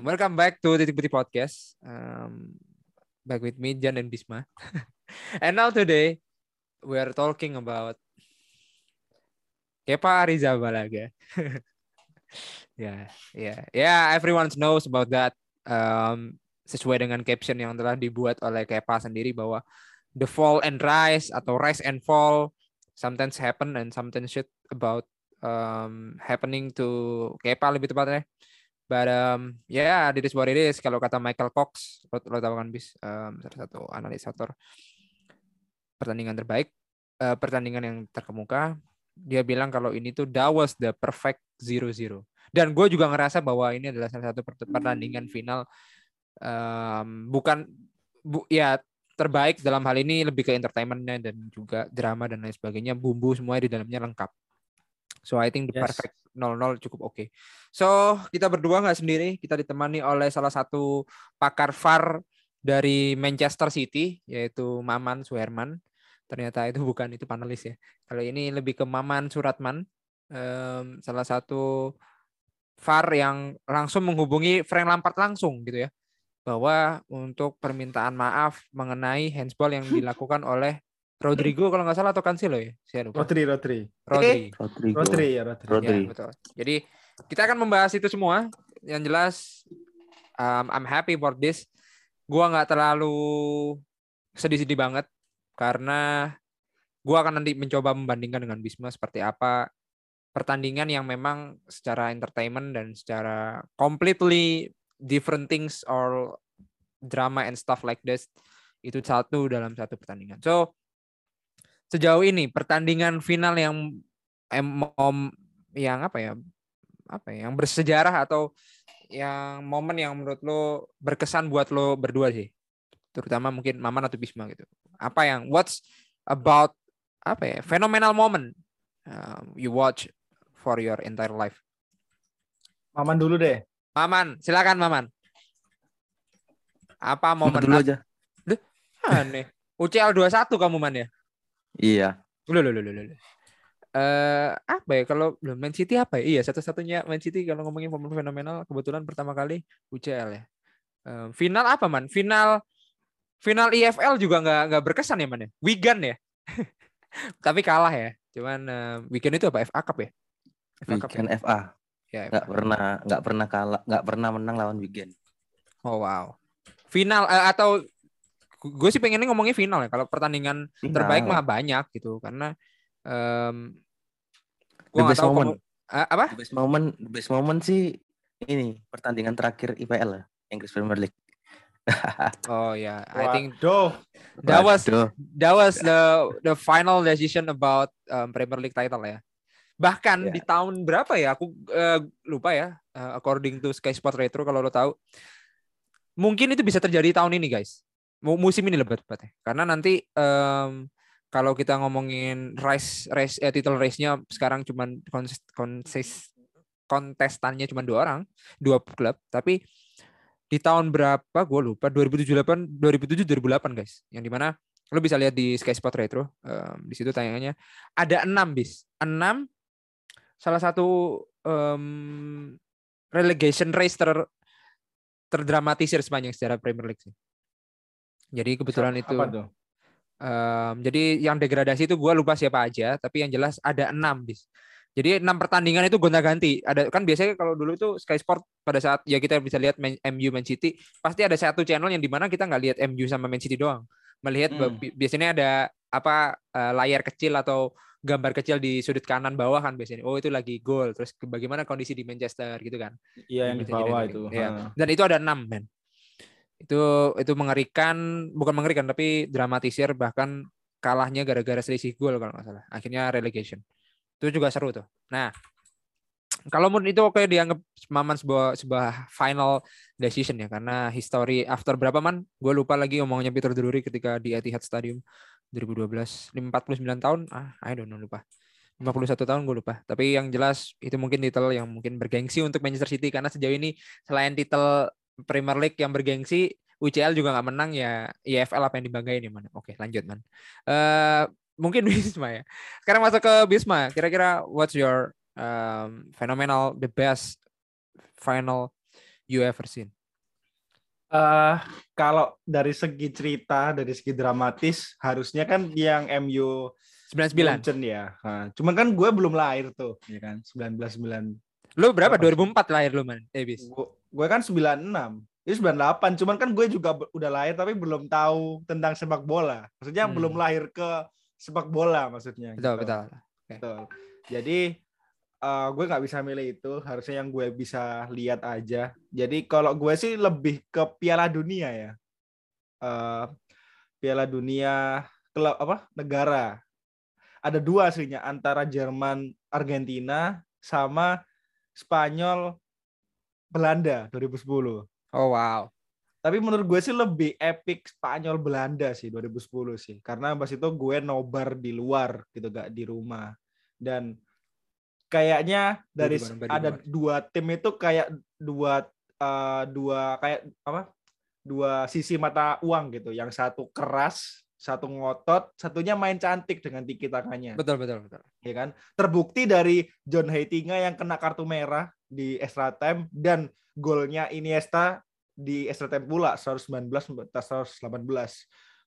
welcome back to Titik Putih Podcast. Um, back with me, Jan and Bisma. and now today, we are talking about Kepa Arrizabalaga. yeah, yeah, yeah. Everyone knows about that. Um, sesuai dengan caption yang telah dibuat oleh Kepa sendiri bahwa the fall and rise atau rise and fall sometimes happen and sometimes shit about um, happening to Kepa lebih tepatnya. But um, yeah, this is what it is. Kalau kata Michael Cox, lo, lo tahu kan bis, um, salah satu analisator pertandingan terbaik, uh, pertandingan yang terkemuka, dia bilang kalau ini tuh that was the perfect zero zero. Dan gue juga ngerasa bahwa ini adalah salah satu pertandingan final um, bukan bu, ya terbaik dalam hal ini lebih ke entertainmentnya dan juga drama dan lain sebagainya bumbu semua di dalamnya lengkap so I think the yes. perfect 0-0 cukup oke okay. so kita berdua nggak sendiri kita ditemani oleh salah satu pakar VAR dari Manchester City yaitu Maman Suherman ternyata itu bukan itu panelis ya kalau ini lebih ke Maman Suratman um, salah satu VAR yang langsung menghubungi Frank Lampard langsung gitu ya bahwa untuk permintaan maaf mengenai handsball yang dilakukan oleh Rodrigo kalau nggak salah atau Cancelo ya? Saya lupa. Rodri, Rodri. Rodri. Rodrigo. Rodri ya, Rodri. Rodri. Ya, betul. Jadi kita akan membahas itu semua. Yang jelas um, I'm happy about this. Gua nggak terlalu sedih-sedih banget karena gua akan nanti mencoba membandingkan dengan Bisma seperti apa pertandingan yang memang secara entertainment dan secara completely different things or drama and stuff like this itu satu dalam satu pertandingan. So sejauh ini pertandingan final yang em, yang apa ya apa ya yang bersejarah atau yang momen yang menurut lo berkesan buat lo berdua sih terutama mungkin Maman atau Bisma gitu apa yang what's about apa ya phenomenal moment uh, you watch for your entire life Maman dulu deh Maman, silakan Maman. Apa momen dulu aja. Duh, aneh. UCL 21 kamu Man ya? Iya. Loh, loh, loh, loh, loh. Uh, apa ya kalau Man City apa ya? Iya satu-satunya Man City kalau ngomongin momen fenomenal kebetulan pertama kali UCL ya. Uh, final apa man? Final final IFL juga nggak nggak berkesan ya man ya? Wigan ya. Tapi kalah ya. Cuman uh, weekend itu apa? FA Cup ya? FA Cup weekend ya? FA. Ya, nggak pernah nggak pernah kalah nggak pernah menang lawan Wigan. Oh wow. Final uh, atau gue sih pengennya ngomongnya final ya. Kalau pertandingan final. terbaik mah banyak gitu karena um, gue nggak tahu moment. Kamu, uh, apa? The best moment, the best moment sih ini pertandingan terakhir IPL lah, Inggris Premier League. oh ya, yeah. I think that was that was the the final decision about um, Premier League title ya. Bahkan yeah. di tahun berapa ya? Aku uh, lupa ya. Uh, according to Sky Sport Retro kalau lo tahu. Mungkin itu bisa terjadi tahun ini, guys. Musim ini lebih tepatnya. Karena nanti um, kalau kita ngomongin race race eh, title race-nya sekarang konsis, konsis kontestannya cuma dua orang, dua klub, tapi di tahun berapa gue lupa 2078 2007 2008 guys yang di mana lo bisa lihat di Sky Sport Retro um, di situ tayangannya ada enam bis enam salah satu um, relegation race ter terdramatisir sepanjang sejarah Premier League sih. Jadi kebetulan Apa itu. Tuh? Um, jadi yang degradasi itu gue lupa siapa aja, tapi yang jelas ada enam bis. Jadi enam pertandingan itu gonta-ganti. Ada kan biasanya kalau dulu itu Sky Sport pada saat ya kita bisa lihat Man, MU Man City, pasti ada satu channel yang di mana kita nggak lihat MU sama Man City doang. Melihat hmm. biasanya ada apa uh, layar kecil atau gambar kecil di sudut kanan bawah kan biasanya. Oh itu lagi gol. Terus bagaimana kondisi di Manchester gitu kan? Iya yang di bawah itu. Ya. Dan itu ada enam men. Itu itu mengerikan, bukan mengerikan tapi dramatisir bahkan kalahnya gara-gara selisih gol kalau nggak salah. Akhirnya relegation. Itu juga seru tuh. Nah, kalau menurut itu oke dianggap Maman sebuah sebuah final decision ya karena history after berapa man gue lupa lagi omongnya Peter Drury ketika di Etihad Stadium 2012 49 tahun ah I don't know lupa 51 tahun gue lupa tapi yang jelas itu mungkin titel yang mungkin bergengsi untuk Manchester City karena sejauh ini selain titel Premier League yang bergengsi UCL juga nggak menang ya EFL apa yang dibanggain ya man oke lanjut man uh, mungkin Bisma ya sekarang masuk ke Bisma kira-kira what's your um, phenomenal the best final you ever seen? Uh, kalau dari segi cerita, dari segi dramatis, harusnya kan yang MU 99 ya. Nah, cuman kan gue belum lahir tuh, ya kan? 1999. Lu berapa? 2004 lahir lu, Man? Eh, Gue, gue kan 96. Ini 98, cuman kan gue juga udah lahir tapi belum tahu tentang sepak bola. Maksudnya hmm. belum lahir ke sepak bola maksudnya. Betul, gitu. betul. Okay. Betul. Jadi uh, gue nggak bisa milih itu harusnya yang gue bisa lihat aja jadi kalau gue sih lebih ke Piala Dunia ya uh, Piala Dunia klub apa negara ada dua aslinya antara Jerman Argentina sama Spanyol Belanda 2010 oh wow. Tapi menurut gue sih lebih epic Spanyol Belanda sih 2010 sih. Karena pas itu gue nobar di luar gitu gak di rumah. Dan kayaknya dari ada dua tim itu kayak dua uh, dua kayak apa dua sisi mata uang gitu. Yang satu keras satu ngotot satunya main cantik dengan tiki takanya. Betul betul betul. Ya kan? Terbukti dari John Heitinga yang kena kartu merah di extra time dan golnya Iniesta di extra time pula 119 118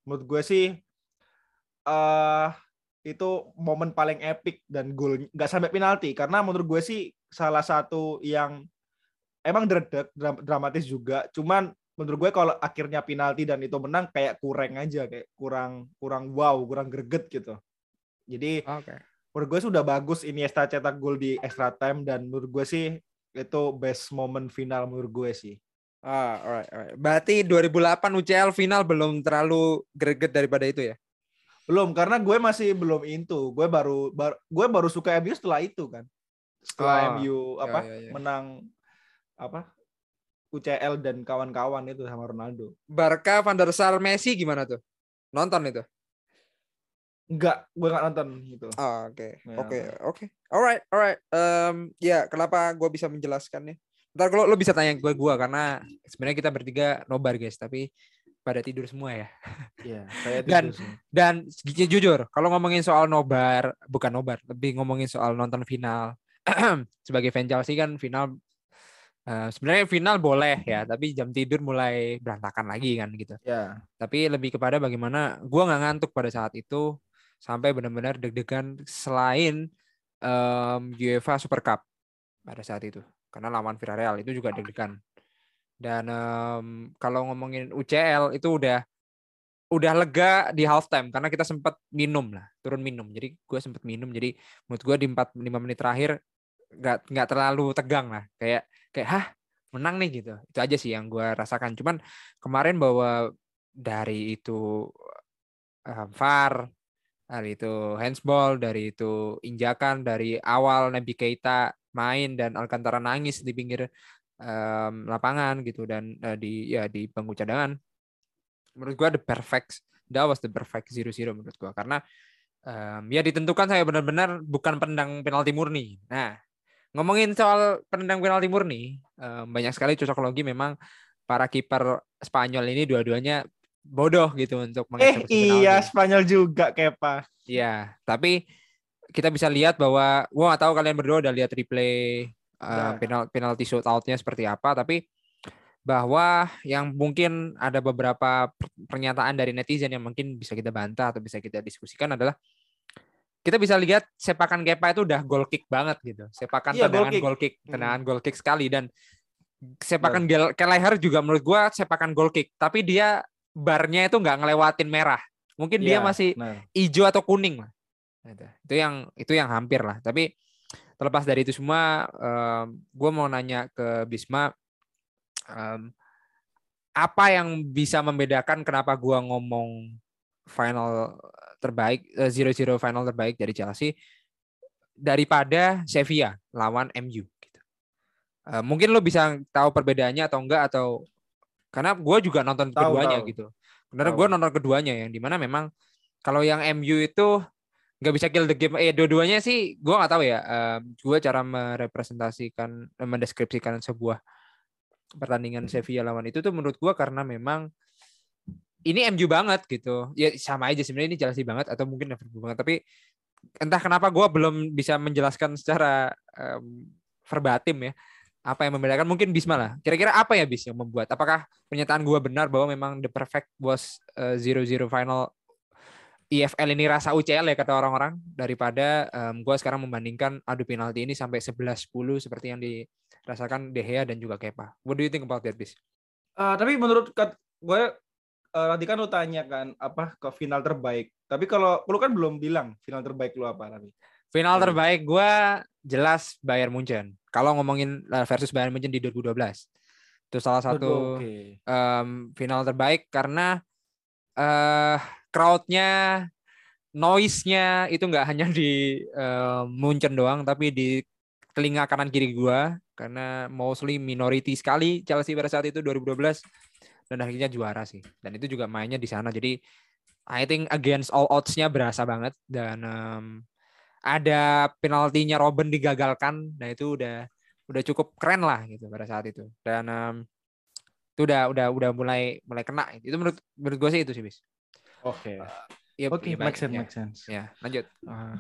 menurut gue sih uh, itu momen paling epic dan gol nggak sampai penalti. Karena menurut gue sih salah satu yang emang dredek dramatis juga. Cuman menurut gue kalau akhirnya penalti dan itu menang kayak kurang aja kayak kurang kurang wow kurang greget gitu. Jadi okay. menurut gue sudah bagus ini Iniesta cetak gol di extra time dan menurut gue sih itu best moment final menurut gue sih Ah, alright, alright. Berarti 2008 UCL final belum terlalu greget daripada itu ya? Belum, karena gue masih belum into. Gue baru, bar, gue baru suka MU setelah itu kan. Setelah oh, MU apa ya, ya, ya. menang apa UCL dan kawan-kawan itu sama Ronaldo. Barca, Van der Sar, Messi gimana tuh? Nonton itu? Enggak, gue nggak nonton gitu. Oh, oke. Ya, oke, oke. Alright, alright. Um, ya, kenapa gue bisa menjelaskannya? Ntar kalau lo bisa tanya gue gue karena sebenarnya kita bertiga nobar guys, tapi pada tidur semua ya. Iya, saya tidur dan semua. dan jujur, kalau ngomongin soal nobar, bukan nobar, lebih ngomongin soal nonton final. sebagai fan Chelsea kan final uh, sebenarnya final boleh ya, tapi jam tidur mulai berantakan lagi kan gitu. Ya. Tapi lebih kepada bagaimana gua nggak ngantuk pada saat itu sampai benar-benar deg-degan selain um, UEFA Super Cup pada saat itu karena lawan Villarreal itu juga deg-degan dan um, kalau ngomongin UCL itu udah udah lega di halftime karena kita sempat minum lah, turun minum. Jadi gue sempat minum. Jadi menurut gue di 4 5 menit terakhir nggak nggak terlalu tegang lah. Kayak kayak hah menang nih gitu. Itu aja sih yang gue rasakan. Cuman kemarin bahwa dari itu VAR, dari itu handsball, dari itu injakan, dari awal Nabi Keita main dan Alcantara nangis di pinggir um, lapangan gitu dan uh, di ya di bangku cadangan. Menurut gua the perfect that was the perfect zero zero menurut gua. Karena um, ya ditentukan saya benar-benar bukan pendang penalti murni. Nah ngomongin soal pendang penalti murni um, banyak sekali cocok logi memang para kiper Spanyol ini dua-duanya bodoh gitu untuk eh iya penalti. Spanyol juga Kepa iya tapi kita bisa lihat bahwa gua nggak tahu kalian berdua udah lihat replay uh, penal penalti shootoutnya seperti apa tapi bahwa yang mungkin ada beberapa pernyataan dari netizen yang mungkin bisa kita bantah atau bisa kita diskusikan adalah kita bisa lihat sepakan Kepa itu udah goal kick banget gitu. Sepakan iya, tendangan goal kick, hmm. tendangan hmm. goal kick sekali dan sepakan yeah. Keleher juga menurut gua sepakan goal kick, tapi dia barnya itu nggak ngelewatin merah. Mungkin yeah, dia masih nah. hijau atau kuning lah. Itu yang itu yang hampir lah. Tapi terlepas dari itu semua um, gue mau nanya ke Bisma um, apa yang bisa membedakan kenapa gue ngomong final terbaik uh, zero zero final terbaik dari Chelsea daripada Sevilla lawan MU gitu. Uh, mungkin lo bisa tahu perbedaannya atau enggak atau karena gue juga nonton tahu, keduanya tahu. gitu. Karena gue nonton keduanya yang di mana memang kalau yang MU itu nggak bisa kill the game. Eh dua-duanya sih gue nggak tahu ya. Uh, gue cara merepresentasikan, mendeskripsikan sebuah pertandingan Sevilla lawan itu tuh menurut gue karena memang ini MU banget gitu. Ya sama aja sebenarnya ini Chelsea banget atau mungkin Liverpool banget. Tapi entah kenapa gue belum bisa menjelaskan secara um, verbatim ya. Apa yang membedakan mungkin Bisma lah. Kira-kira apa ya Bis yang membuat? Apakah pernyataan gue benar bahwa memang the perfect was uh, zero zero final EFL ini rasa UCL ya kata orang-orang daripada um, gue sekarang membandingkan adu penalti ini sampai 11-10 seperti yang dirasakan De Gea dan juga Kepa. What do you think about that, Bis? Uh, tapi menurut gue uh, tadi kan lu tanya kan apa ke final terbaik. Tapi kalau lu kan belum bilang final terbaik lu apa tapi. Final terbaik gue jelas Bayern Munchen. Kalau ngomongin eh, versus Bayern Munchen di 2012. Itu salah satu okay. um, final terbaik karena uh, crowdnya, noise-nya itu nggak hanya di uh, Munchen doang, tapi di telinga kanan kiri gue karena mostly minority sekali Chelsea pada saat itu 2012 dan akhirnya juara sih. Dan itu juga mainnya di sana. Jadi I think against all odds-nya berasa banget dan um, ada penaltinya Robin digagalkan nah itu udah udah cukup keren lah gitu pada saat itu. Dan um, itu udah udah udah mulai mulai kena. Itu menurut menurut gue sih itu sih bis. Oke. Okay. uh, ya, oke okay, ya, make sense ya. make sense. Ya lanjut. Uh,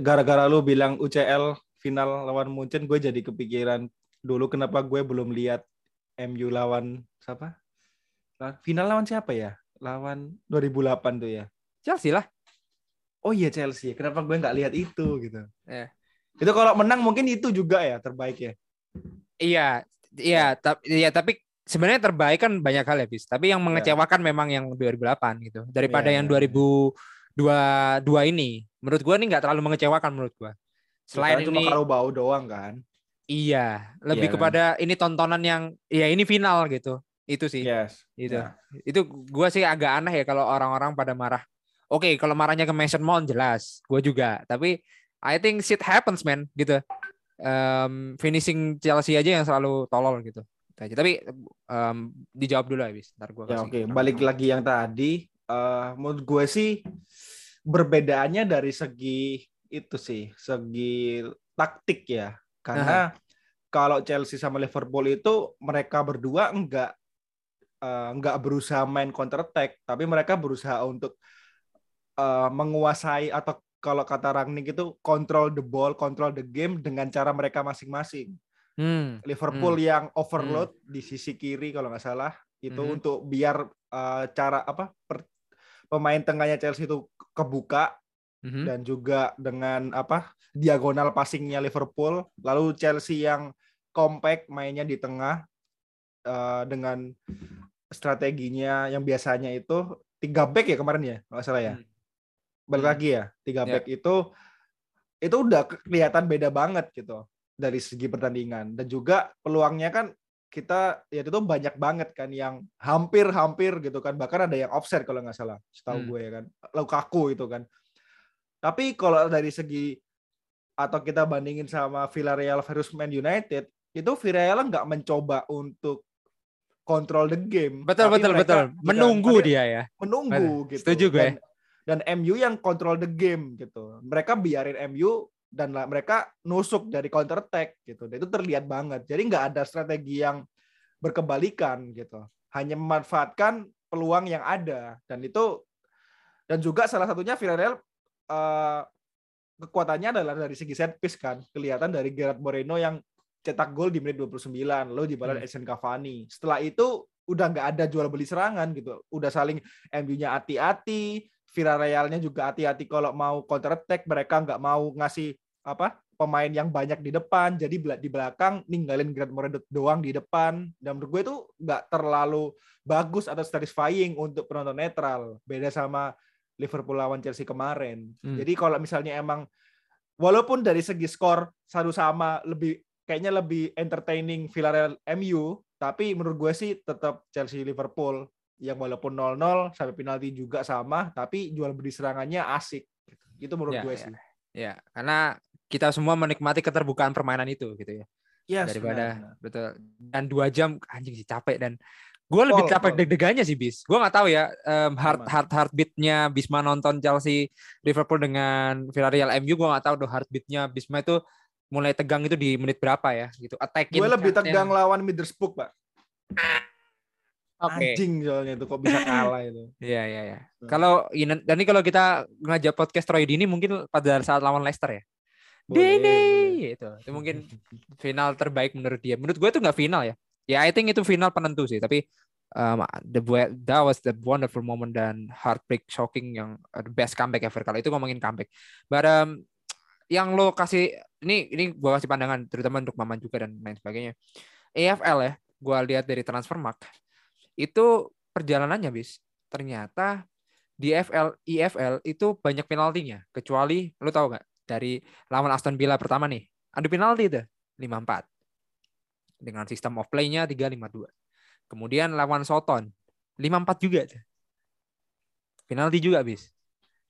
gara-gara lu bilang UCL final lawan Munchen gue jadi kepikiran dulu kenapa gue belum lihat MU lawan siapa? Final lawan siapa ya? Lawan 2008 tuh ya. Chelsea lah oh iya Chelsea kenapa gue nggak lihat itu gitu yeah. itu kalau menang mungkin itu juga ya terbaik ya iya iya tapi iya tapi sebenarnya terbaik kan banyak hal ya bis tapi yang iya. mengecewakan yeah. memang yang 2008 gitu daripada yeah, yang 2022 yeah. ini menurut gue ini nggak terlalu mengecewakan menurut gue selain ya, ini cuma bau doang kan iya lebih yeah, kepada kan? ini tontonan yang ya ini final gitu itu sih yes. itu yeah. itu gue sih agak aneh ya kalau orang-orang pada marah Oke, okay, kalau marahnya ke Mason Mount jelas, gue juga. Tapi I think shit happens man, gitu. Um, finishing Chelsea aja yang selalu tolol gitu. Tapi um, dijawab dulu habis. Ntar gue ya, Oke, okay. balik lagi yang tadi. Uh, menurut gue sih berbedaannya dari segi itu sih, segi taktik ya. Karena uh-huh. kalau Chelsea sama Liverpool itu mereka berdua enggak uh, enggak berusaha main counter attack, tapi mereka berusaha untuk uh, menguasai atau kalau kata Rangnick itu control the ball, control the game dengan cara mereka masing-masing. Hmm. Liverpool hmm. yang overload hmm. di sisi kiri kalau nggak salah itu hmm. untuk biar uh, cara apa per, pemain tengahnya Chelsea itu kebuka hmm. dan juga dengan apa diagonal passingnya Liverpool lalu Chelsea yang compact mainnya di tengah uh, dengan strateginya yang biasanya itu tiga back ya kemarin ya nggak salah ya. Hmm balik hmm. lagi ya tiga yeah. back itu itu udah kelihatan beda banget gitu dari segi pertandingan. Dan juga peluangnya kan kita ya itu banyak banget kan yang hampir-hampir gitu kan bahkan ada yang offset kalau nggak salah setahu hmm. gue ya kan Lukaku itu kan. Tapi kalau dari segi atau kita bandingin sama Villarreal versus Man United itu Villarreal nggak mencoba untuk kontrol the game betul betul betul. menunggu dia ya. menunggu gitu. Setuju gue. Dan, dan MU yang kontrol the game gitu. Mereka biarin MU dan mereka nusuk dari counter attack gitu. Dan itu terlihat banget. Jadi nggak ada strategi yang berkebalikan gitu. Hanya memanfaatkan peluang yang ada dan itu dan juga salah satunya Villarreal uh, kekuatannya adalah dari segi set piece kan. Kelihatan dari Gerard Moreno yang cetak gol di menit 29 lalu dibalas hmm. Edson Cavani. Setelah itu udah nggak ada jual beli serangan gitu. Udah saling MU-nya hati-hati, Villarrealnya juga hati-hati kalau mau counter attack mereka nggak mau ngasih apa pemain yang banyak di depan. Jadi di belakang ninggalin Grant Moreno doang di depan. Dan menurut gue itu nggak terlalu bagus atau satisfying untuk penonton netral. Beda sama Liverpool lawan Chelsea kemarin. Hmm. jadi kalau misalnya emang walaupun dari segi skor satu sama lebih kayaknya lebih entertaining Villarreal MU tapi menurut gue sih tetap Chelsea Liverpool yang walaupun 0-0 sampai penalti juga sama, tapi jual beli serangannya asik. Itu menurut ya, gue ya. sih. Ya, karena kita semua menikmati keterbukaan permainan itu gitu ya. Yes, daripada benar. betul. Dan dua jam anjing sih capek dan gue lebih oh, capek deg-degannya sih bis. Gue nggak tahu ya um, heart heart heartbeatnya Bisma nonton Chelsea Liverpool dengan Villarreal MU gue nggak tahu tuh heartbeatnya Bisma itu mulai tegang itu di menit berapa ya gitu. Attacking. Gue lebih tegang lawan Middlesbrough pak. Okay. Anjing soalnya itu kok bisa kalah itu. Iya iya iya. Kalau dan ini kalau kita ngajak podcast Troy ini mungkin pada saat lawan Leicester ya. Dini itu itu mungkin final terbaik menurut dia. Menurut gue itu nggak final ya. Ya I think itu final penentu sih. Tapi um, the that was the wonderful moment dan heartbreak shocking yang uh, the best comeback ever. Kalau itu ngomongin comeback. But um, yang lo kasih ini ini gue kasih pandangan terutama untuk Maman juga dan lain sebagainya. EFL ya gue lihat dari Transfermarkt itu perjalanannya bis. Ternyata di FL IFL itu banyak penaltinya. Kecuali lo tau gak dari lawan Aston Villa pertama nih adu penalti itu 5-4 dengan sistem of play-nya 3-5-2 kemudian lawan Soton 5-4 juga penalti juga bis.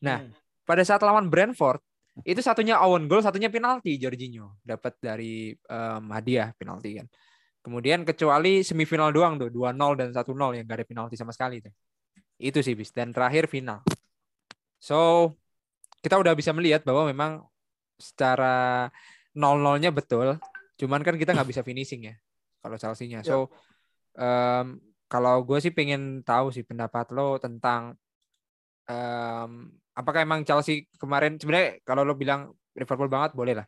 Nah hmm. pada saat lawan Brentford itu satunya own goal, satunya penalti Jorginho. Dapat dari um, hadiah penalti kan. Kemudian kecuali semifinal doang tuh 2-0 dan 1-0 yang gak ada penalti sama sekali tuh. Itu sih bis dan terakhir final. So kita udah bisa melihat bahwa memang secara 0-0-nya betul, cuman kan kita nggak bisa finishing ya kalau Chelsea-nya. So um, kalau gue sih pengen tahu sih pendapat lo tentang um, apakah emang Chelsea kemarin sebenarnya kalau lo bilang Liverpool banget boleh lah.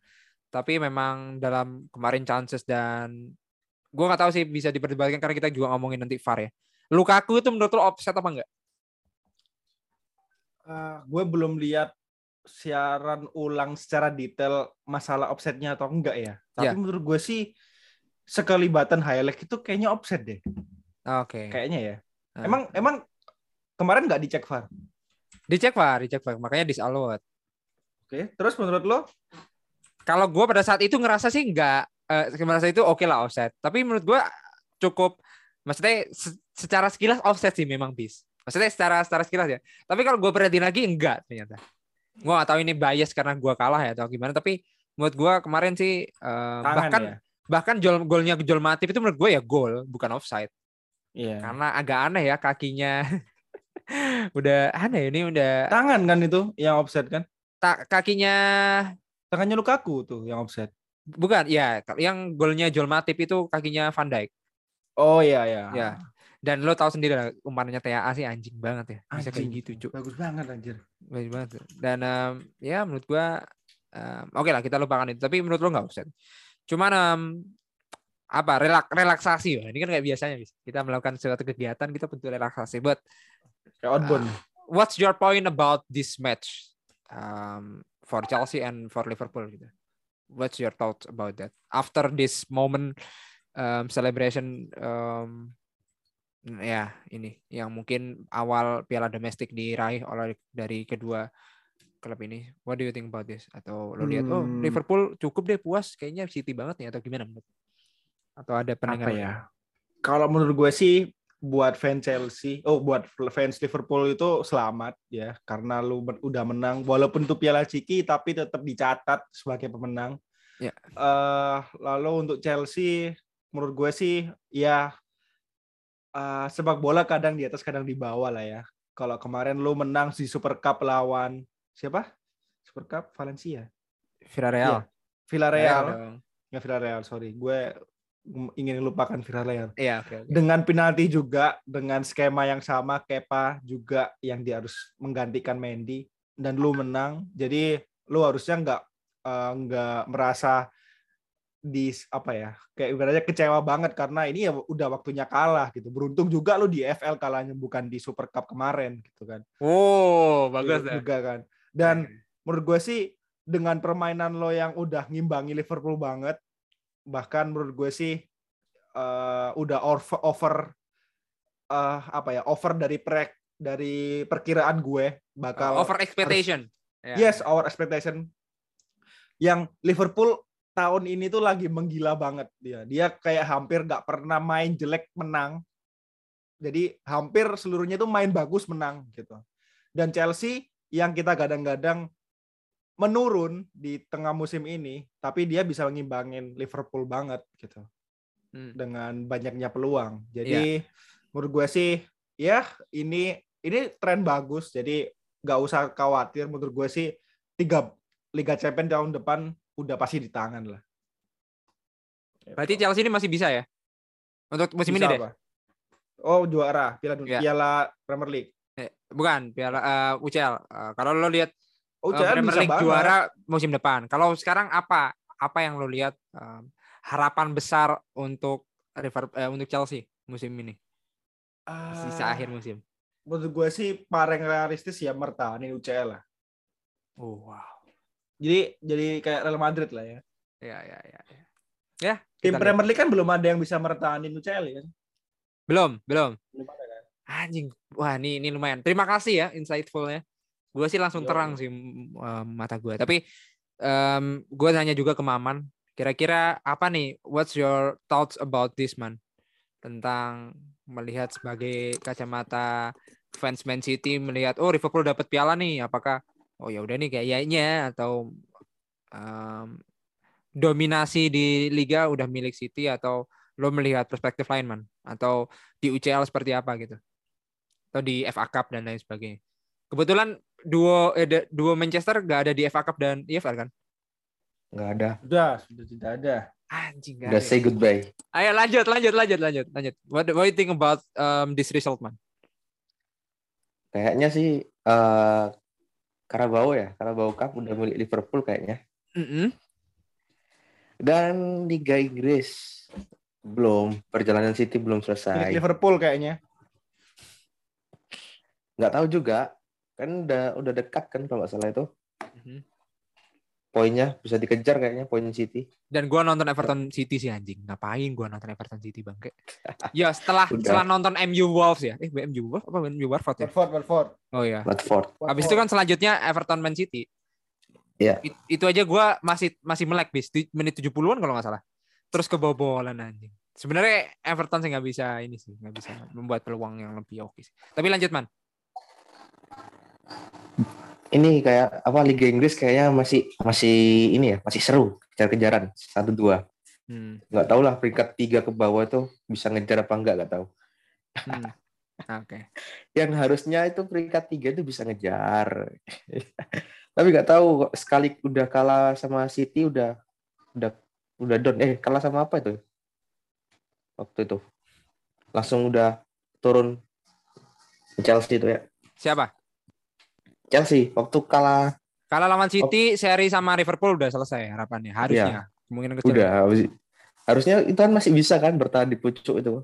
Tapi memang dalam kemarin chances dan gue nggak tahu sih bisa diperdebatkan karena kita juga ngomongin nanti VAR ya. Lukaku itu menurut lo offset apa enggak? Uh, ah, gue belum lihat siaran ulang secara detail masalah offsetnya atau enggak ya. Tapi yeah. menurut gue sih sekelibatan highlight itu kayaknya offset deh. Oke. Okay. Kayaknya ya. Uh. Emang emang kemarin nggak dicek VAR? Dicek VAR, dicek VAR. Makanya disallowed. Oke, terus menurut lo? Kalau gue pada saat itu ngerasa sih nggak, uh, ngerasa itu oke okay lah offset. Tapi menurut gue cukup, maksudnya secara sekilas offset sih memang bis. Maksudnya secara secara sekilas ya. Tapi kalau gue perhatiin lagi enggak ternyata. Gue gak tahu ini bias karena gue kalah ya atau gimana. Tapi menurut gue kemarin sih uh, bahkan ya? bahkan gol golnya Jol Matip itu menurut gue ya gol bukan offside. Iya. Yeah. Karena agak aneh ya kakinya udah aneh ini udah tangan kan itu yang offset kan? Tak kakinya tangannya Lukaku tuh yang offset. Bukan, ya yang golnya Joel Matip itu kakinya Van Dijk. Oh iya iya. Ya. Dan lo tahu sendiri lah umpannya TAA sih anjing banget ya. Bisa anjing. kayak gitu, Cuk. Bagus banget anjir. Bagus banget. Dan um, ya menurut gua um, oke okay lah kita lupakan itu. Tapi menurut lo nggak offset. Cuman um, apa relak relaksasi ya. Ini kan kayak biasanya kita melakukan suatu kegiatan kita butuh relaksasi. But Kayak outbound. Uh, what's your point about this match um, for Chelsea and for Liverpool gitu? What's your thoughts about that after this moment um, celebration? Um, ya ini yang mungkin awal Piala Domestik diraih oleh dari kedua klub ini. What do you think about this? Atau lo lihat oh, hmm. oh Liverpool cukup deh puas kayaknya City banget nih atau gimana menurut? Atau ada pendengar ya? Kalau menurut gue sih buat fans Chelsea, oh buat fans Liverpool itu selamat ya karena lu udah menang walaupun itu Piala Ciki tapi tetap dicatat sebagai pemenang. Ya. Uh, lalu untuk Chelsea menurut gue sih ya uh, sepak bola kadang di atas kadang di bawah lah ya. Kalau kemarin lu menang di Super Cup lawan siapa? Super Cup Valencia. Villarreal. Ya, Villarreal. Ya Villarreal, sorry. Gue ingin lupakan Villarreal. Iya, okay, okay. Dengan penalti juga dengan skema yang sama Kepa juga yang dia harus menggantikan Mendy dan lu menang. Jadi lu harusnya nggak uh, nggak merasa di apa ya kayak ibaratnya kecewa banget karena ini ya udah waktunya kalah gitu beruntung juga lu di FL kalahnya bukan di Super Cup kemarin gitu kan oh bagus ya. juga kan dan menurut gue sih dengan permainan lo yang udah ngimbangi Liverpool banget bahkan menurut gue sih uh, udah over, over uh, apa ya over dari pre dari perkiraan gue bakal uh, over expectation. harus, yeah. yes over expectation. Yang Liverpool tahun ini tuh lagi menggila banget dia. Dia kayak hampir nggak pernah main jelek menang. Jadi hampir seluruhnya tuh main bagus menang gitu. Dan Chelsea yang kita gadang-gadang menurun di tengah musim ini, tapi dia bisa ngimbangin Liverpool banget gitu. Hmm. Dengan banyaknya peluang. Jadi yeah. menurut gue sih ya ini ini tren bagus. Jadi nggak usah khawatir menurut gue sih tiga Liga Champions tahun depan udah pasti di tangan lah. Berarti Chelsea ini masih bisa ya? Untuk musim bisa ini deh. Apa? Oh, juara Piala Dunia, yeah. Piala Premier League. Eh, bukan, Piala uh, UCL. Uh, kalau lo lihat UCL uh, Premier League juara musim depan. Kalau sekarang apa apa yang lo lihat um, harapan besar untuk River eh, untuk Chelsea musim ini? Uh, Sisa akhir musim. Menurut gue sih paling realistis ya mertahanin UCL lah. Oh wow. Jadi jadi kayak Real Madrid lah ya. Ya ya ya. Ya. ya Tim Premier League kan belum ada yang bisa mertahanin UCL ya. Belum, belum. Belum ada kan. Anjing. Wah, ini ini lumayan. Terima kasih ya insightfulnya. Gue sih langsung Yo. terang sih um, mata gue. Tapi um, gue nanya juga ke Maman, kira-kira apa nih? What's your thoughts about this man? Tentang melihat sebagai kacamata fans Man City melihat oh Liverpool dapat piala nih, apakah oh ya udah nih kayaknya atau um, dominasi di liga udah milik City atau lo melihat perspektif lain man atau di UCL seperti apa gitu atau di FA Cup dan lain sebagainya kebetulan duo eh, duo Manchester gak ada di FA Cup dan EFL kan? Nggak ada. Sudah sudah tidak ada. Anjing udah say goodbye. Ayo lanjut lanjut lanjut lanjut lanjut. What what do you think about um, this result man? Kayaknya sih uh, Carabao ya. Carabao Cup udah milik Liverpool kayaknya. Mm -hmm. dan Liga Inggris. Belum. Perjalanan City belum selesai. Milik Liverpool kayaknya. Nggak tahu juga kan udah udah dekat kan kalau nggak salah itu mm -hmm poinnya bisa dikejar kayaknya poin City. Dan gua nonton Everton City sih anjing. Ngapain gua nonton Everton City bangke? ya setelah Udah. setelah nonton MU Wolves ya. Eh MU Wolves apa MU Watford ya? Watford, Watford. Oh iya. Watford. Habis itu kan selanjutnya Everton Man City. Iya. It, itu aja gua masih masih melek bis di menit 70-an kalau nggak salah. Terus kebobolan anjing. Sebenarnya Everton sih nggak bisa ini sih, nggak bisa membuat peluang yang lebih oke sih. Tapi lanjut man ini kayak apa Liga Inggris kayaknya masih masih ini ya masih seru kejar-kejaran satu dua hmm. nggak tahu lah peringkat tiga ke bawah itu bisa ngejar apa enggak nggak tahu. Hmm. oke. Okay. yang harusnya itu peringkat tiga itu bisa ngejar. Tapi nggak tahu sekali udah kalah sama City udah udah udah down. Eh kalah sama apa itu? Waktu itu. Langsung udah turun Chelsea itu ya. Siapa Chelsea waktu kalah kalah lawan City oh. seri sama Liverpool udah selesai harapannya harusnya. Ya, kemungkinan kecil. Udah harusnya itu kan masih bisa kan bertahan di pucuk itu.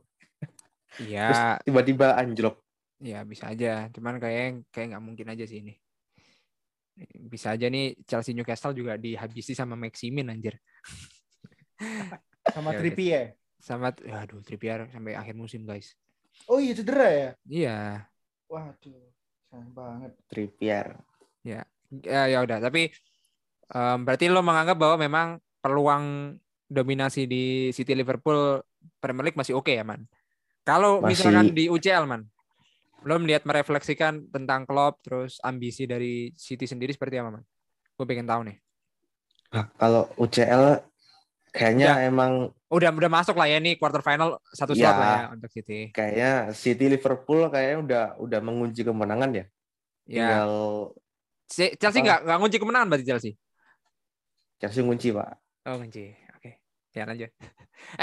Iya. Tiba-tiba anjlok. Ya bisa aja. Cuman kayak kayak nggak mungkin aja sih ini. Bisa aja nih Chelsea Newcastle juga dihabisi sama Maximin anjir. Sama ya, Trippier. Sama aduh Trippier sampai akhir musim guys. Oh iya cedera ya? Iya. Waduh Sayang banget. Trippier. Ya, ya, ya udah. Tapi um, berarti lo menganggap bahwa memang peluang dominasi di City Liverpool Premier League masih oke okay ya, man. Kalau masih... misalkan di UCL, man, lo melihat merefleksikan tentang klub terus ambisi dari City sendiri seperti apa, man? Gue pengen tahu nih. Nah, kalau UCL kayaknya udah, emang udah udah masuk lah ya nih quarter final satu slot ya, lah ya untuk City. Kayaknya City Liverpool kayaknya udah udah mengunci kemenangan ya. Ya. Tinggal Chelsea nggak nggak ngunci kemenangan berarti Chelsea. Chelsea ngunci pak. Oh ngunci. Oke. Ya lanjut.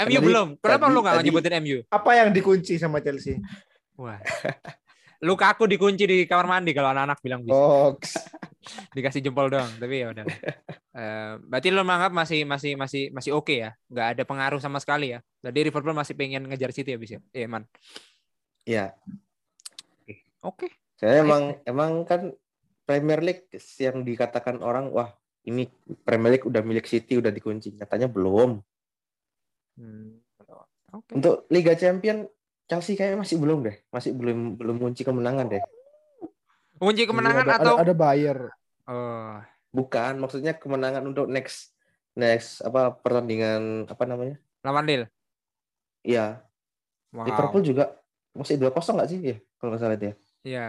MU belum. Kenapa tadi, lu nggak nyebutin MU? Apa yang dikunci sama Chelsea? Wah. Luka aku dikunci di kamar mandi kalau anak-anak bilang bisa. Oh. Dikasih jempol doang, tapi ya udah. Uh, berarti lo menganggap masih masih masih masih oke okay ya, nggak ada pengaruh sama sekali ya. Jadi Liverpool masih pengen ngejar City ya bisa. Iya man. Iya. Oke. Okay. Saya emang emang kan Premier League yang dikatakan orang wah ini Premier League udah milik City udah dikunci, nyatanya belum. Hmm. Okay. Untuk Liga Champion Chelsea kayaknya masih belum deh, masih belum belum kunci kemenangan deh. Kunci kemenangan ada, atau ada, ada buyer? Oh. Bukan, maksudnya kemenangan untuk next next apa pertandingan apa namanya? Lawan Lille. Iya. Wow. Liverpool juga masih dua kosong nggak sih ya kalau nggak salah itu ya? Iya.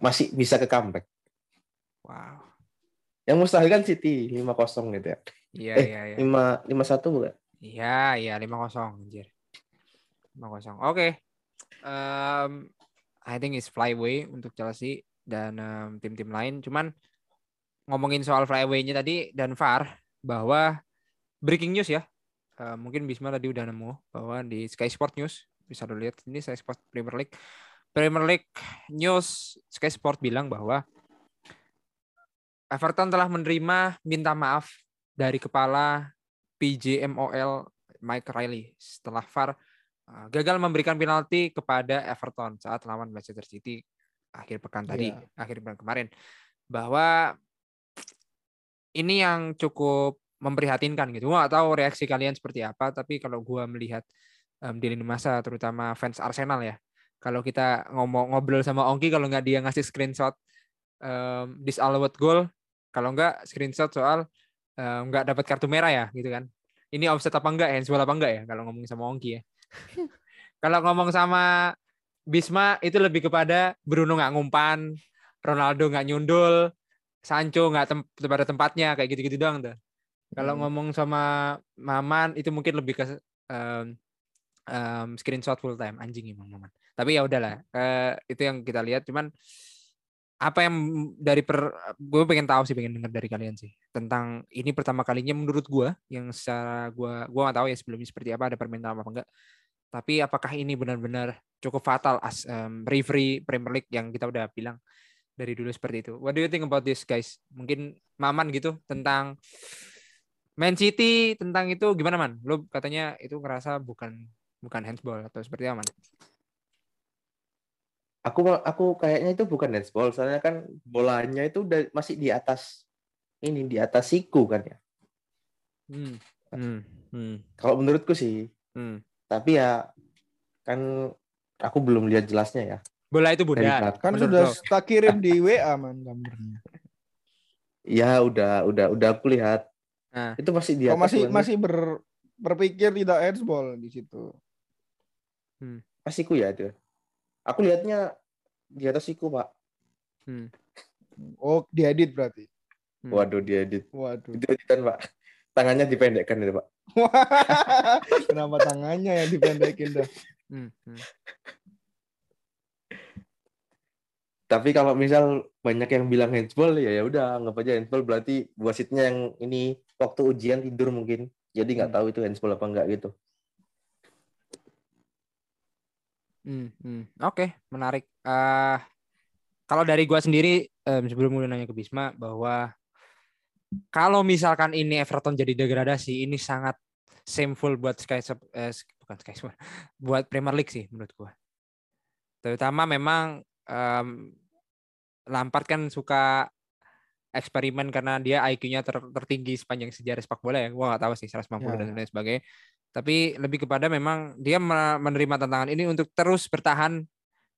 Masih bisa ke comeback. Wow. Yang mustahil kan City lima kosong gitu ya. Iya eh, iya iya. Lima lima satu bukan? Iya iya lima kosong anjir. Lima kosong. Oke. Okay. Um, I think it's flyway untuk Chelsea dan tim tim-tim lain. Cuman ngomongin soal flyway-nya tadi dan VAR bahwa breaking news ya. Uh, mungkin Bisma tadi udah nemu bahwa di Sky Sport News bisa dilihat ini Sky Sport Premier League. Premier League News Sky Sport bilang bahwa Everton telah menerima minta maaf dari kepala PJMOL Mike Riley setelah VAR gagal memberikan penalti kepada Everton saat lawan Manchester City akhir pekan tadi, Iya. akhir pekan kemarin bahwa ini yang cukup memprihatinkan gitu. Gua nggak tahu reaksi kalian seperti apa, tapi kalau gua melihat em, di lini masa terutama fans Arsenal ya. Kalau kita ngomong ngobrol sama Ongki kalau nggak dia ngasih screenshot um, disallowed goal, kalau nggak screenshot soal em, nggak dapat kartu merah ya gitu kan. Ini offset apa enggak, handsball apa enggak ya kalau ngomong sama Ongki ya. Kalau ngomong sama Bisma itu lebih kepada Bruno nggak ngumpan, Ronaldo nggak nyundul, Sancho nggak tem pada tempatnya kayak gitu-gitu doang tuh. Kalau Hmm. ngomong sama Maman itu mungkin lebih ke em, em, screenshot full time anjing emang Maman. Tapi ya udahlah, eh, itu yang kita lihat. Cuman apa yang dari per gue pengen tahu sih pengen dengar dari kalian sih tentang ini pertama kalinya menurut gue yang secara gue gue nggak tahu ya sebelumnya seperti apa ada permintaan apa enggak tapi apakah ini benar-benar cukup fatal as um, referee Premier League yang kita udah bilang dari dulu seperti itu. What do you think about this guys? Mungkin Maman gitu tentang Man City tentang itu gimana man? Lo katanya itu ngerasa bukan bukan handsball atau seperti apa man? Aku aku kayaknya itu bukan handsball, soalnya kan bolanya itu udah masih di atas ini di atas siku kan ya. Hmm. Hmm. Hmm. Kalau menurutku sih, Hmm. Tapi ya kan aku belum lihat jelasnya ya. Bola itu bunda. Kan sudah tak kirim di WA man gambarnya. Ya udah udah udah aku lihat. Nah. Itu masih di Kok atas. masih bukan? masih ber, berpikir tidak handsball di situ. Masih siku ya itu. Aku lihatnya di atas siku, Pak. Oh, diedit berarti. Hmm. Waduh, dia edit. Waduh. Itu editan, Pak. Tangannya dipendekkan itu, Pak. Kenapa tangannya yang dipendekin dah? Hmm. Hmm. Tapi kalau misal banyak yang bilang handsball ya ya udah anggap aja handsball berarti wasitnya yang ini waktu ujian tidur mungkin. Jadi nggak Hmm. tahu itu handsball apa enggak gitu. Hmm, hmm. Oke, menarik. eh kalau dari gua sendiri em, sebelum mulai nanya ke Bisma bahwa kalau misalkan ini Everton jadi degradasi, ini sangat shameful buat Sky eh, bukan Sky buat Premier League sih menurut gua. Terutama memang em, Lampard kan suka eksperimen karena dia IQ-nya ter- tertinggi sepanjang sejarah sepak bola ya. Gua nggak tahu sih 190 dan Ya. lain sebagainya. Tapi lebih kepada memang dia me- menerima tantangan ini untuk terus bertahan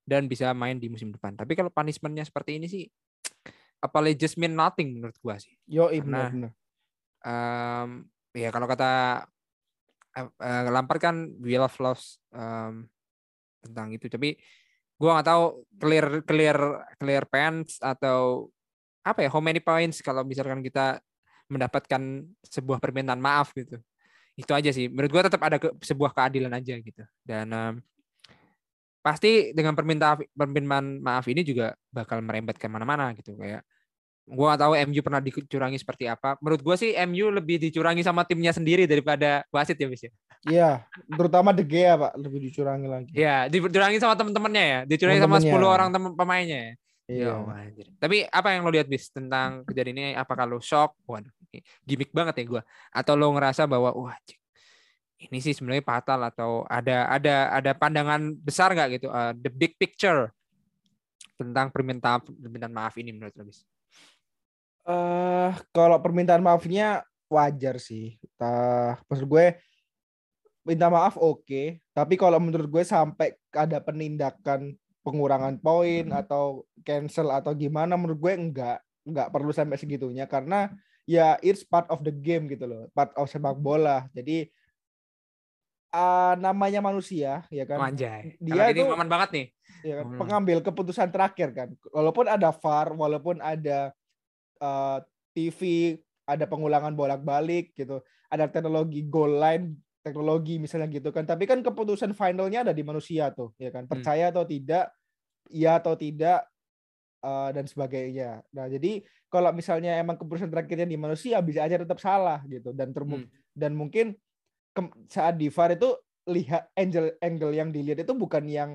dan bisa main di musim depan. Tapi kalau punishment-nya seperti ini sih apalagi just mean nothing menurut gua sih. Yo, Karena- benar benar. Em, ya kalau kata eh, eh, Lampard kan we love loss em, tentang itu. Tapi gua nggak tahu clear clear clear pants atau apa ya how many points kalau misalkan kita mendapatkan sebuah permintaan maaf gitu. Itu aja sih. Menurut gua tetap ada ke- sebuah keadilan aja gitu. Dan em, pasti dengan permintaan permintaan maaf ini juga bakal merembet ke mana-mana gitu kayak gua nggak tahu MU pernah dicurangi seperti apa. Menurut gua sih MU lebih dicurangi sama timnya sendiri daripada wasit ya, Bis ya. Iya, terutama De Gea, Pak, lebih dicurangi lagi. Iya, dicurangi sama temen-temennya ya. Dicurangi sama Temen-temennya. 10 orang temen pemainnya ya. Iya. Ya Allah, anjir. Tapi apa yang lo lihat bis tentang kejadian ini? Apakah lo shock? Waduh, gimmick banget ya gua. Atau lo ngerasa bahwa wah ini sih sebenarnya fatal atau ada ada ada pandangan besar nggak gitu? uh, the big picture tentang permintaan permintaan maaf ini menurut eh kalau permintaan maafnya wajar sih. Tah, maksud gue minta maaf oke, tapi kalau menurut gue sampai ada penindakan pengurangan poin atau cancel atau gimana menurut gue enggak enggak perlu sampai segitunya karena ya it's part of the game gitu loh, part of sepak bola. Jadi ah, namanya manusia ya kan. Anjay. Dia Kalau ini itu- momen banget nih. ya kan, Hmm. pengambil keputusan terakhir kan. Walaupun ada VAR, walaupun ada eh, TV, ada pengulangan bolak-balik gitu, ada teknologi goal line, teknologi misalnya gitu kan. Tapi kan keputusan finalnya ada di manusia tuh, ya kan. Percaya atau tidak, iya atau tidak eh, dan sebagainya. Nah, jadi kalau misalnya emang keputusan terakhirnya di manusia bisa aja tetap salah gitu dan terbukti Hmm. dan mungkin saat di VAR itu lihat angle angle yang dilihat itu bukan yang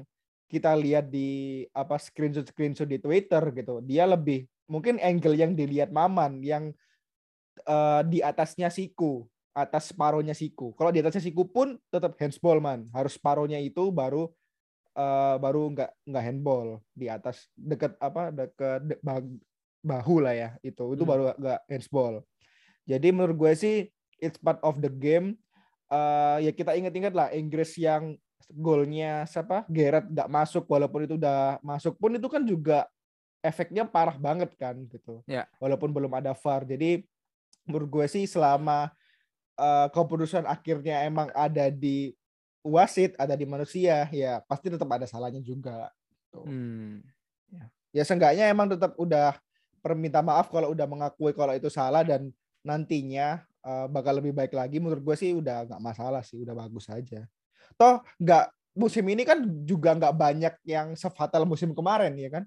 kita lihat di apa screenshot screenshot di Twitter gitu. Dia lebih mungkin angle yang dilihat Maman yang eh, di atasnya Siku, atas separohnya Siku. Kalau di atasnya Siku pun tetap handsball man, harus separohnya itu baru eh, baru nggak nggak handball di atas deket apa deket de- bah- bahu lah ya itu itu Hmm. baru nggak handsball. Jadi menurut gue sih it's part of the game. Eh, ya kita ingat-ingat lah Inggris yang golnya siapa Gerrard nggak masuk walaupun itu udah masuk pun itu kan juga efeknya parah banget kan gitu. Ya. Walaupun belum ada VAR. Jadi menurut gue sih selama eh, keputusan akhirnya emang ada di wasit, ada di manusia, ya pasti tetap ada salahnya juga. Tuh. Hmm. Ya seenggaknya emang tetap udah perminta maaf kalau udah mengakui kalau itu salah dan nantinya eh, bakal lebih baik lagi. Menurut gue sih udah nggak masalah sih, udah bagus aja. Toh nggak musim ini kan juga nggak banyak yang sefatal musim kemarin ya kan?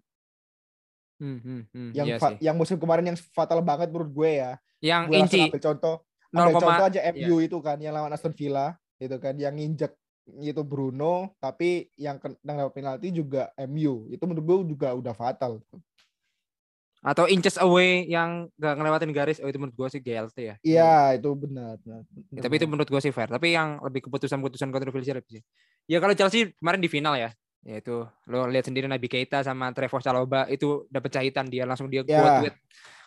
Hmm, hmm, hmm, Yang iya yang musim kemarin yang fatal banget menurut gue ya. Yang Gue inci ambil contoh, 0, ambil contoh aja. MU itu kan yang lawan Aston Villa itu kan yang nginjek itu Bruno tapi yang kena penalti juga MU itu menurut gue juga udah fatal atau inches away yang gak ngelewatin garis. Oh itu menurut gue sih GLT ya. Iya itu benar, benar. Tapi itu menurut gue sih fair. Tapi yang lebih keputusan-keputusan kontroversial sih. Ya kalau Chelsea kemarin di final ya. Ya itu lo lihat sendiri Nabi Keita sama Trevor Chalobah itu dapat jahitan dia. Langsung dia Ya. quote tweet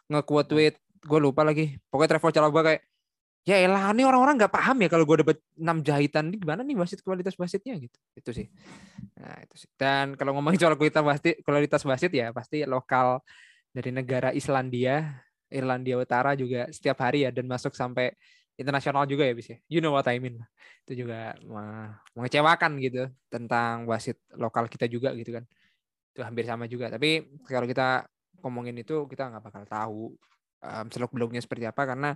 nge-quote tweet gue lupa lagi. Pokoknya Trevor Chalobah kayak ya elah ini orang-orang nggak paham ya kalau gue dapet 6 jahitan. Ini gimana nih wasit kualitas wasitnya? Gitu. Itu sih. Nah itu sih. Dan kalau ngomongin soal kualitas wasit kualitas wasit ya pasti lokal dari negara Islandia Irlandia Utara juga setiap hari ya dan masuk sampai internasional juga ya bis ya? You know what I mean. Itu juga mengecewakan gitu tentang wasit lokal kita juga gitu kan. Itu hampir sama juga. Tapi kalau kita ngomongin itu kita nggak bakal tahu um, seluk beluknya seperti apa karena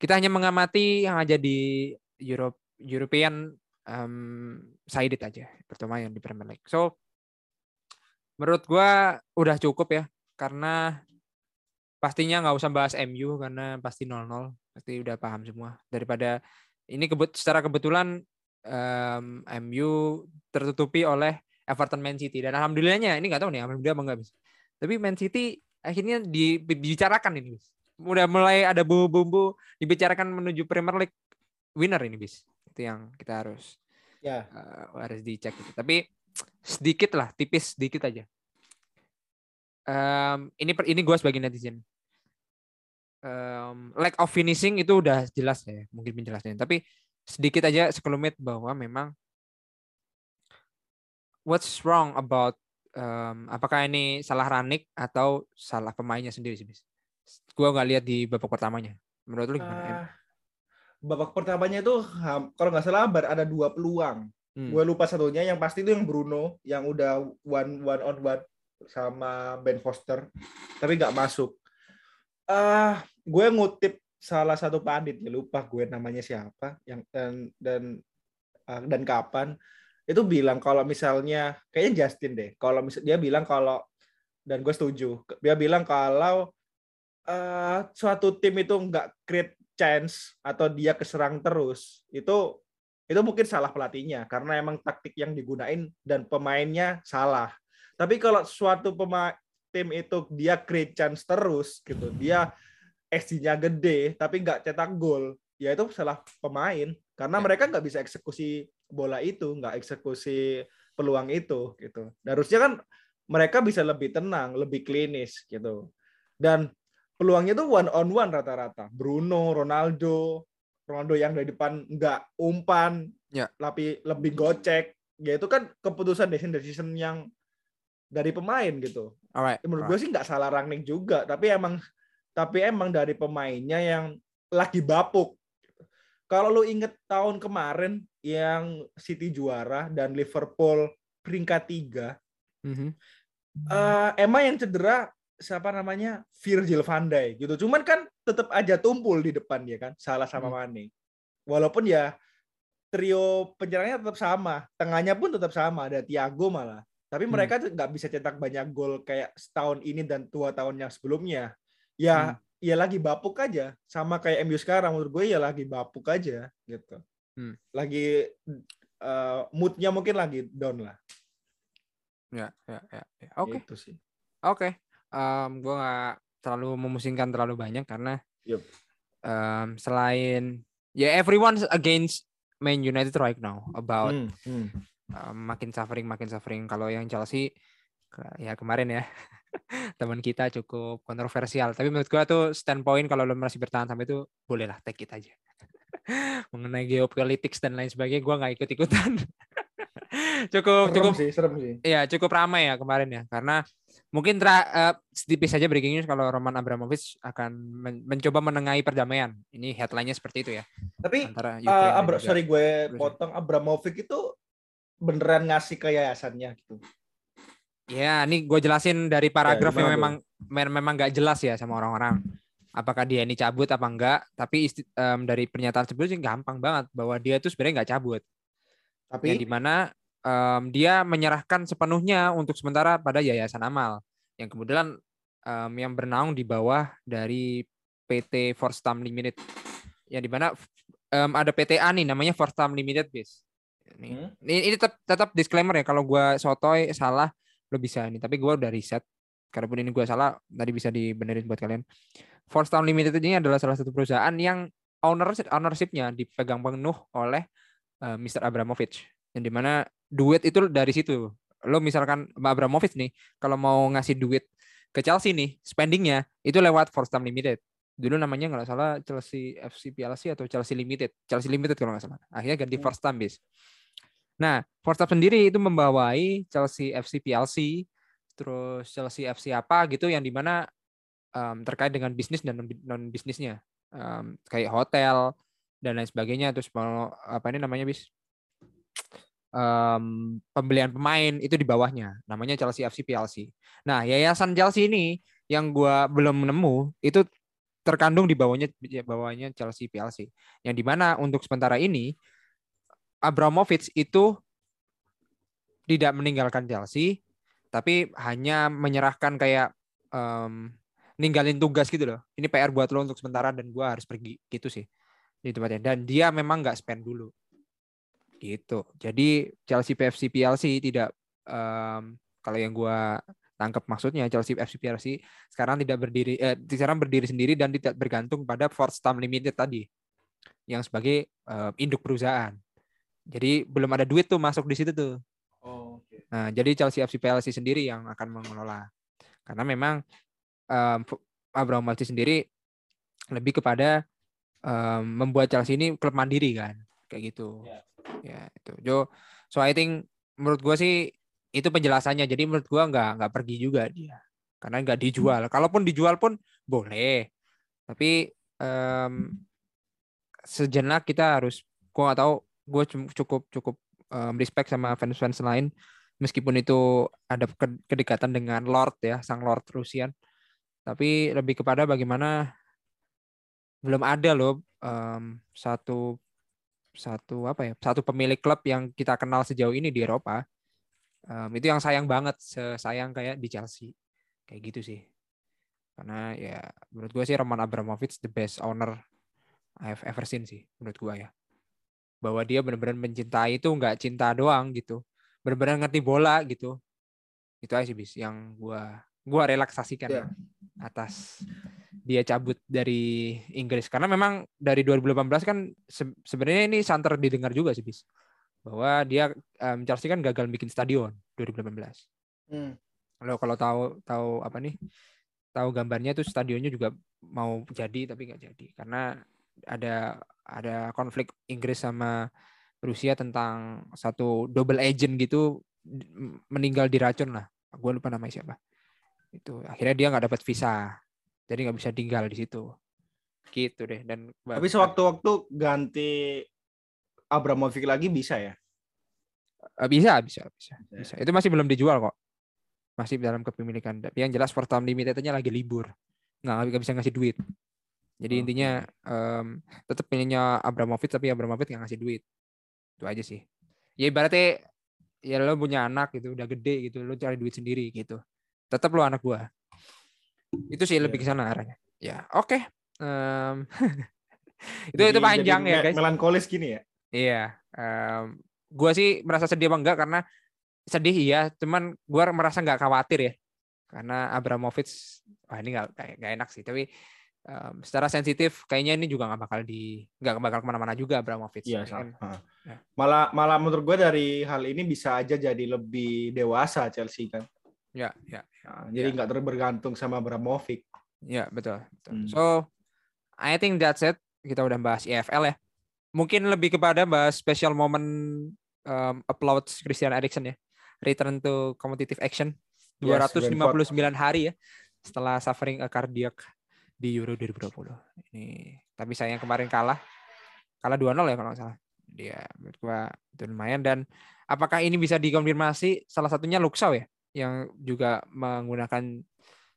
kita hanya mengamati yang aja di Europe European um, sided aja pertama yang di Premier League. So menurut gua udah cukup ya karena pastinya nggak usah bahas MU karena pasti 0-0 pasti udah paham semua. Daripada ini kebet secara kebetulan em, MU tertutupi oleh Everton Man City. Dan alhamdulillahnya ini nggak tahu nih alhamdulillah apa enggak bis tapi Man City akhirnya dibicarakan ini bis udah mulai ada bumbu-bumbu dibicarakan menuju Premier League winner ini bis itu yang kita harus ya. eh, harus dicek gitu. tapi sedikit lah tipis sedikit aja Em, ini per- ini gue sebagai netizen. Em, lack of finishing itu udah jelas ya mungkin penjelasannya. Tapi sedikit aja sekelumit bahwa memang what's wrong about em, apakah ini salah Ranik atau salah pemainnya sendiri sih bis gue nggak lihat di babak pertamanya. Menurut lu gimana? Ah, babak pertamanya itu kalau nggak salah bar- ada dua peluang. Hmm. gue lupa satunya yang pasti itu yang Bruno yang udah one one on one sama Ben Foster tapi nggak masuk ah gue ngutip salah satu pandit ya lupa gue namanya siapa yang dan dan ah, dan kapan itu bilang kalau misalnya kayaknya Justin deh kalau misal dia bilang kalau dan gue setuju dia bilang kalau eh, suatu tim itu nggak create chance atau dia keserang terus itu itu mungkin salah pelatihnya karena emang taktik yang digunain dan pemainnya salah. Tapi kalau suatu pemain tim itu dia create chance terus gitu, dia SG-nya gede tapi nggak cetak gol, ya itu salah pemain karena Ya. mereka nggak bisa eksekusi bola itu, nggak eksekusi peluang itu gitu. Dan harusnya kan mereka bisa lebih tenang, lebih klinis gitu. Dan peluangnya tuh one on one rata-rata. Bruno, Ronaldo, Ronaldo yang dari depan nggak umpan, Ya. tapi lebih gocek. Ya itu kan keputusan decision decision yang dari pemain gitu. Alright, Menurut alright. gue sih nggak salah Rangnick juga, tapi emang tapi emang dari pemainnya yang lagi bapuk. Kalau lu inget tahun kemarin yang City juara dan Liverpool peringkat tiga, Mhm. eh emang yang cedera siapa namanya Virgil van Dijk gitu. Cuman kan tetap aja tumpul di depan dia kan, salah sama Hmm. Mane. Walaupun ya trio penyerangnya tetap sama, tengahnya pun tetap sama, ada Thiago malah. Tapi Hmm. mereka tuh nggak bisa cetak banyak gol kayak setahun ini dan dua tahun yang sebelumnya. Ya, Hmm. ya lagi bapuk aja, sama kayak MU sekarang menurut gue ya lagi bapuk aja gitu. Hmm. Lagi eh, moodnya mungkin lagi down lah. Ya, ya, ya, ya. Oke. Gitu sih. Oke, Em, gue nggak terlalu memusingkan terlalu banyak karena Yup. um, selain ya everyone's against Man United right now about Hmm, hmm. Um, makin suffering makin suffering. Kalau yang Chelsea ya kemarin ya teman kita cukup kontroversial. Tapi menurut gua tuh standpoint kalau lo masih bertahan sampai itu bolehlah take it aja. Mengenai geopolitics dan lain sebagainya gua nggak ikut ikutan cukup Serem cukup sih, serem sih. Iya cukup ramai ya kemarin ya. Karena mungkin tra- eh, sedikit saja breaking news kalau Roman Abramovich akan men- mencoba menengahi perdamaian. Ini headline-nya seperti itu ya. Tapi antara eh, dan Abra- sorry gue Rusia. potong. Abramovich itu beneran ngasih ke yayasannya gitu. Ya, ini gue jelasin dari paragraf yang gimana memang me- memang nggak jelas ya sama orang-orang. Apakah dia ini cabut apa enggak? Tapi isti- em, dari pernyataan sih gampang banget bahwa dia tuh sebenarnya nggak cabut. Tapi yang di mana em, dia menyerahkan sepenuhnya untuk sementara pada Yayasan Amal yang kemudian em, yang bernaung di bawah dari PT Forstam Limited yang di mana em, ada PTA nih namanya Forstam Limited bis. Ini, Hmm. ini, ini tetap, tetap disclaimer ya kalau gua sotoy salah lo bisa ini tapi gua udah riset kalaupun ini gua salah tadi bisa dibenerin buat kalian. Forstam Limited ini adalah salah satu perusahaan yang owner ownership-nya dipegang penuh oleh eh, Mr. Abramovich yang di mana duit itu dari situ lo misalkan Mbak Abramovich nih kalau mau ngasih duit ke Chelsea nih spendingnya itu lewat Forstam Limited dulu namanya nggak salah Chelsea FC PLC atau Chelsea Limited Chelsea Limited kalau nggak salah akhirnya ganti Hmm. Forstam bis nah Forstam sendiri itu membawai Chelsea FC PLC terus Chelsea FC apa gitu yang di mana em, terkait dengan bisnis dan non bisnisnya Em, kayak hotel dan lain sebagainya terus mau apa ini namanya bis? Em, pembelian pemain itu di bawahnya namanya Chelsea FC PLC. Nah yayasan Chelsea ini yang gua belum nemu itu terkandung di bawahnya bawahnya Chelsea PLC yang di mana untuk sementara ini Abramovich itu tidak meninggalkan Chelsea tapi hanya menyerahkan kayak em, ninggalin tugas gitu loh. Ini PR buat lo untuk sementara dan gua harus pergi gitu sih di tempatnya. Dan dia memang nggak spend dulu gitu. Jadi Chelsea PFC PLC tidak em, kalau yang gua tangkap maksudnya Chelsea FC PLC sekarang tidak berdiri eh, sekarang berdiri sendiri dan tidak bergantung pada Forstam Limited tadi yang sebagai eh, induk perusahaan. Jadi belum ada duit tuh masuk di situ tuh. Oh, oke. Nah, jadi Chelsea FC PLC sendiri yang akan mengelola. Karena memang um, Abramovich sendiri lebih kepada em, membuat Chelsea ini klub mandiri kan, kayak gitu. Ya. Ya, itu. Jo, so I think menurut gua sih itu penjelasannya. Jadi menurut gua nggak nggak pergi juga dia. Karena nggak dijual. Kalaupun dijual pun boleh. Tapi em, sejenak kita harus gua nggak tahu gue cukup cukup em, respect sama fans-fans lain. Meskipun itu ada ke- kedekatan dengan Lord ya sang Lord Rusian. Tapi lebih kepada bagaimana belum ada loh em, satu satu apa ya satu pemilik klub yang kita kenal sejauh ini di Eropa. Em, itu yang sayang banget sayang kayak di Chelsea. Kayak gitu sih. Karena ya menurut gue sih Roman Abramovich the best owner I've ever seen sih menurut gue ya bahwa dia benar-benar mencintai itu nggak cinta doang gitu. Benar-benar ngerti bola gitu. Itu aja sih bis yang gua gua relaksasikan Ya. atas dia cabut dari Inggris. Karena memang dari 2018 kan se- sebenarnya ini santer didengar juga sih bis bahwa dia em, Chelsea kan gagal bikin stadion 2018 Hmm. kalau kalau tahu tahu apa nih tahu gambarnya tuh stadionnya juga mau jadi tapi nggak jadi. Karena ada ada konflik Inggris sama Rusia tentang satu double agent gitu meninggal diracun lah. Gue lupa namanya siapa. Itu akhirnya dia nggak dapat visa jadi nggak bisa tinggal di situ. Gitu deh dan Tapi sewaktu-waktu ganti Abramovich lagi bisa ya? Eh, bisa bisa bisa Bisa. itu masih belum dijual kok. Masih dalam kepemilikan. Tapi yang jelas Fortam Limitednya lagi libur. Nggak nggak bisa ngasih duit jadi Oke. intinya em, tetap pilihnya Abramovich tapi Abramovich nggak ngasih duit. Itu aja sih. Ya ibaratnya ya lo punya anak gitu udah gede gitu lo cari duit sendiri gitu. Tetap lo anak gua. Itu sih lebih ke sana arahnya. Ya oke. Em, itu Jadi- itu panjang jadi ya guys. Melankolis gini ya? Iya, em, gua sih merasa sedih apa enggak karena sedih iya, cuman gua merasa nggak khawatir ya. karena Abramovich wah ini nggak enak sih tapi um, secara sensitif kayaknya ini juga nggak bakal di nggak bakal ke mana-mana juga Abramovich Iya, Kan- sama. Ya. Malah malah menurut gue dari hal ini bisa aja jadi lebih dewasa Chelsea kan. ya ya Nah, jadi Ya. nggak terbergantung sama Abramovich. ya betul, betul. Hmm. so I think that's it kita udah bahas EFL ya mungkin lebih kepada bahas special moment um, upload Christian Eriksen ya return to competitive action Yes, 259 hari ya setelah suffering a cardiac di Euro 2020 ini tapi sayang kemarin kalah. Kalah 2-0 ya kalau nggak salah. Dia menurut gua itu lumayan. Dan apakah ini bisa dikonfirmasi? Salah satunya Luxau ya yang juga menggunakan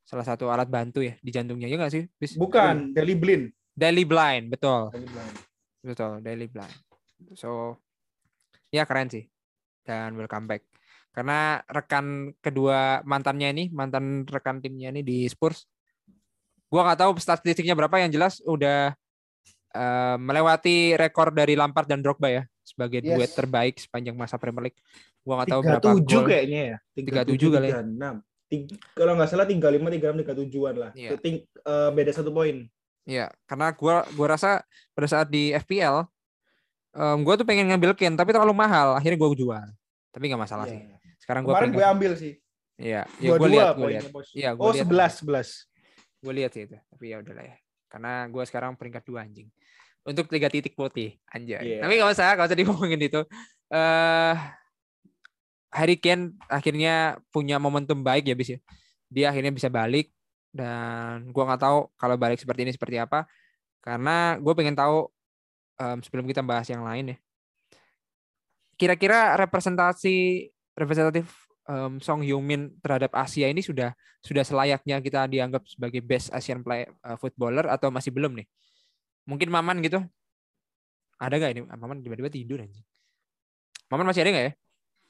salah satu alat bantu ya di jantungnya. Ya nggak sih Bis? Bukan, Deli Blin. Daily Blind betul. Deli Blin. betul Daily Blind. So ya keren sih. Dan welcome back. Karena rekan kedua mantannya ini mantan rekan timnya ini di Spurs gua nggak tahu statistiknya berapa yang jelas udah eh, melewati rekor dari Lampard dan Drogba ya sebagai Yes. duet terbaik sepanjang masa Premier League gua nggak tahu berapa 37 gol kayaknya ya. 37 kali ya. 36. Tiga- kalau nggak salah 35 36 37-an lah. Itu ting- eh, beda satu poin. Iya, karena gua gua rasa pada saat di FPL em, gua tuh pengen ngambil Kane tapi terlalu mahal, akhirnya gua jual. Tapi nggak masalah sih. Iya. Sekarang gua Kemarin gue ambil sih. Iya, ya dua lihat, gua poinnya, lihat. Iya, gua Oh, lihat. 11 11. Gue lihat sih itu. Tapi ya udahlah ya. Karena gua sekarang peringkat dua anjing. Untuk tiga titik putih, anjay. Iya. Tapi nggak usah, nggak usah diomongin itu. Eh Harry Kane akhirnya punya momentum baik ya bis ya. Dia akhirnya bisa balik dan gua nggak tahu kalau balik seperti ini seperti apa. Karena gue pengen tahu em, sebelum kita bahas yang lain ya. Kira-kira representasi representatif em, Song Heung-min terhadap Asia ini sudah sudah selayaknya kita dianggap sebagai best Asian play eh, footballer atau masih belum nih? Mungkin Maman gitu. Ada gak ini? Maman tiba-tiba tidur anjing. Maman masih ada nggak ya?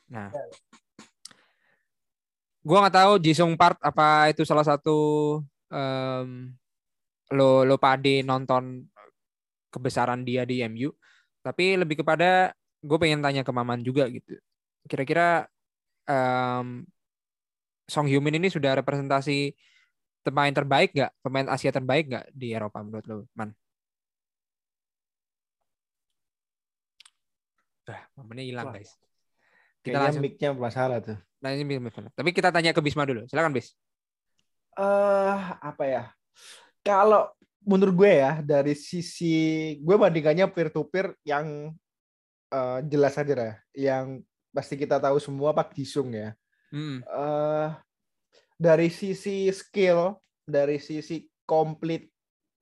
Nah, gua nggak tahu Jisung Park apa itu salah satu em, lo lo pade nonton kebesaran dia di MU. Tapi lebih kepada gue pengen tanya ke Maman juga gitu. Kira-kira em, Song Heung-min ini sudah representasi pemain terbaik nggak? Pemain Asia terbaik nggak di Eropa menurut lo, Man? Dah, momennya hilang guys. Kita Kayaknya langsung mic-nya masalah tuh. Nah, ini Bisma. Tapi kita tanya ke Bisma dulu. Silakan Bis. eh apa ya? Kalau menurut gue ya dari sisi gue bandingkannya peer to peer yang eh, jelas aja lah, yang pasti kita tahu semua Pak Jisung ya. Hmm. eh dari sisi skill, dari sisi komplit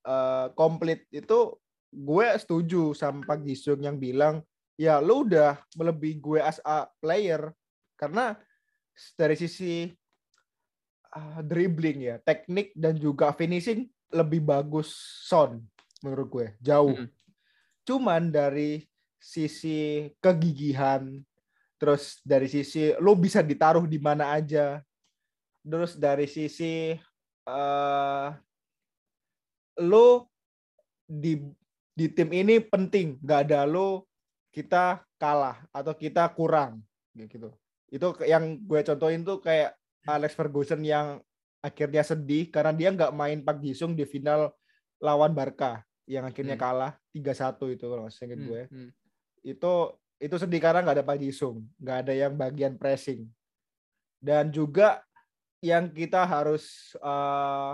eh, komplit itu gue setuju sama Pak Jisung yang bilang ya lu udah melebihi gue as a player karena dari sisi ah, dribbling ya, teknik dan juga finishing lebih bagus Son menurut gue jauh. Mm. Cuman dari sisi kegigihan, terus dari sisi lo bisa ditaruh di mana aja, terus dari sisi eh lo di di tim ini penting, nggak ada lo kita kalah atau kita kurang gitu. Itu yang gue contohin tuh kayak Alex Ferguson yang akhirnya sedih karena dia nggak main Pak Jisung di final lawan Barca yang akhirnya Hmm. kalah 3-1 itu kalau nggak Hmm. gue Hmm. itu itu sedih karena nggak ada Pak Jisung, nggak ada yang bagian pressing. Dan juga yang kita harus eh,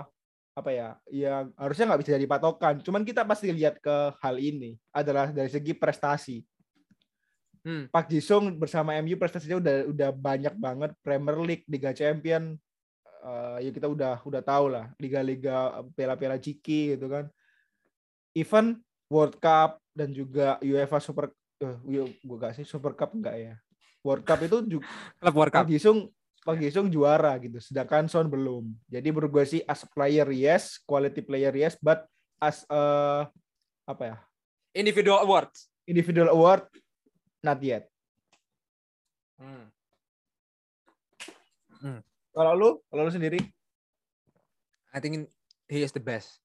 apa ya, yang harusnya nggak bisa jadi patokan. Cuman kita pasti lihat ke hal ini adalah dari segi prestasi. Hmm. Pak Jisung bersama MU prestasinya udah udah banyak banget Premier League, Liga Champion, eh, ya kita udah udah tahu lah liga-liga piala-piala ciki gitu kan. Even World Cup dan juga UEFA Super eh, gue gak sih Super Cup enggak ya. World Cup itu juga Klub World Cup. Pak Jisung Pak juara gitu, sedangkan Son belum. Jadi menurut gue sih as a player yes, quality player yes, but as a apa ya Individual awards. individual award not yet. Hmm. Kalau lu, kalau lu sendiri I think he is the best.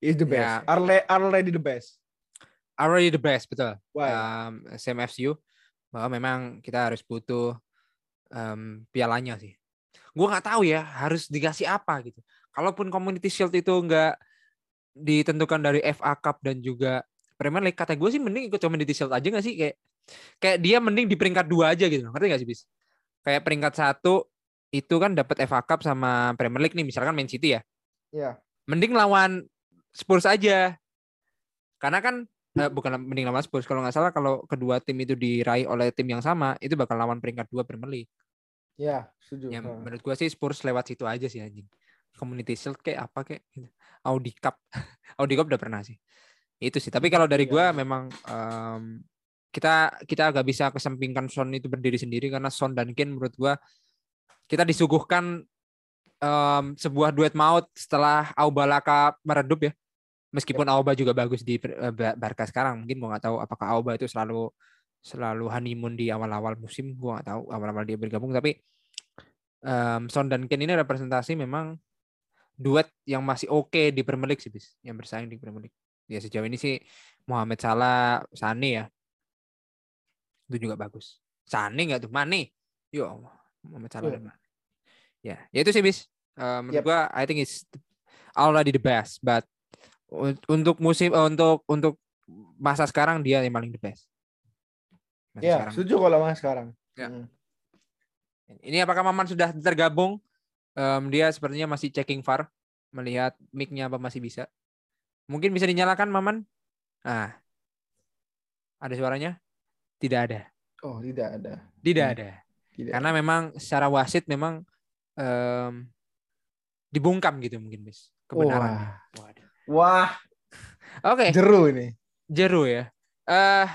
is the best. Ya. Are, le- are already the best. Already the best, betul. Why? Um, same FCU bahwa memang kita harus butuh um, pialanya sih. gue nggak tahu ya harus dikasih apa gitu. Kalaupun Community Shield itu nggak ditentukan dari FA Cup dan juga Premier League, kata gue sih mending ikut Community Shield aja nggak sih kayak kayak dia mending di peringkat dua aja gitu, ngerti nggak sih bis? Kayak peringkat satu itu kan dapat FA Cup sama Premier League nih, misalkan Man City ya. Iya. Mending lawan Spurs aja. Karena kan eh, bukan mending lawan Spurs kalau nggak salah kalau kedua tim itu diraih oleh tim yang sama itu bakal lawan peringkat dua Premier League. Iya, setuju. Ya, menurut gua sih Spurs lewat situ aja sih anjing. Community Shield kayak apa kayak gitu. Audi Cup. Audi Cup udah pernah sih. Itu sih. Tapi kalau dari Iya, gua iya. memang em, kita kita agak bisa kesampingkan Son itu berdiri sendiri karena Son dan Kane menurut gua kita disuguhkan em, sebuah duet maut setelah Aubalaka meredup ya. Meskipun Auba juga bagus di eh, Ba- Barca sekarang, mungkin gua nggak tahu apakah Auba itu selalu selalu honeymoon di awal-awal musim, gua nggak tahu awal-awal dia bergabung tapi em, Son dan Kane ini representasi memang duet yang masih oke di Premier League sih, bis, yang bersaing di Premier League. Ya sejauh ini sih Mohamed Salah, Sane ya, itu juga bagus. Sane nggak tuh, Mane, yo Allah, Mohamed Salah Iya. dan Mane. Ya, ya itu sih bis. Eh, menurut Yep. gua, I think it's already the best, but untuk musim, eh, untuk untuk masa sekarang dia yang paling the best. Masa Iya, sekarang. setuju kalau mas sekarang. Ya. Hmm. Ini apakah Maman sudah tergabung? Em, dia sepertinya masih checking VAR, melihat mic-nya apa masih bisa. Mungkin bisa dinyalakan Maman? Ah. Ada suaranya? Tidak ada. Oh, tidak ada. Tidak Hmm. ada. Tidak. Karena memang secara wasit memang em, dibungkam gitu mungkin, Bis. Kebenaran. Waduh. Wah, Oke, jeru ini. jeru ya. Eh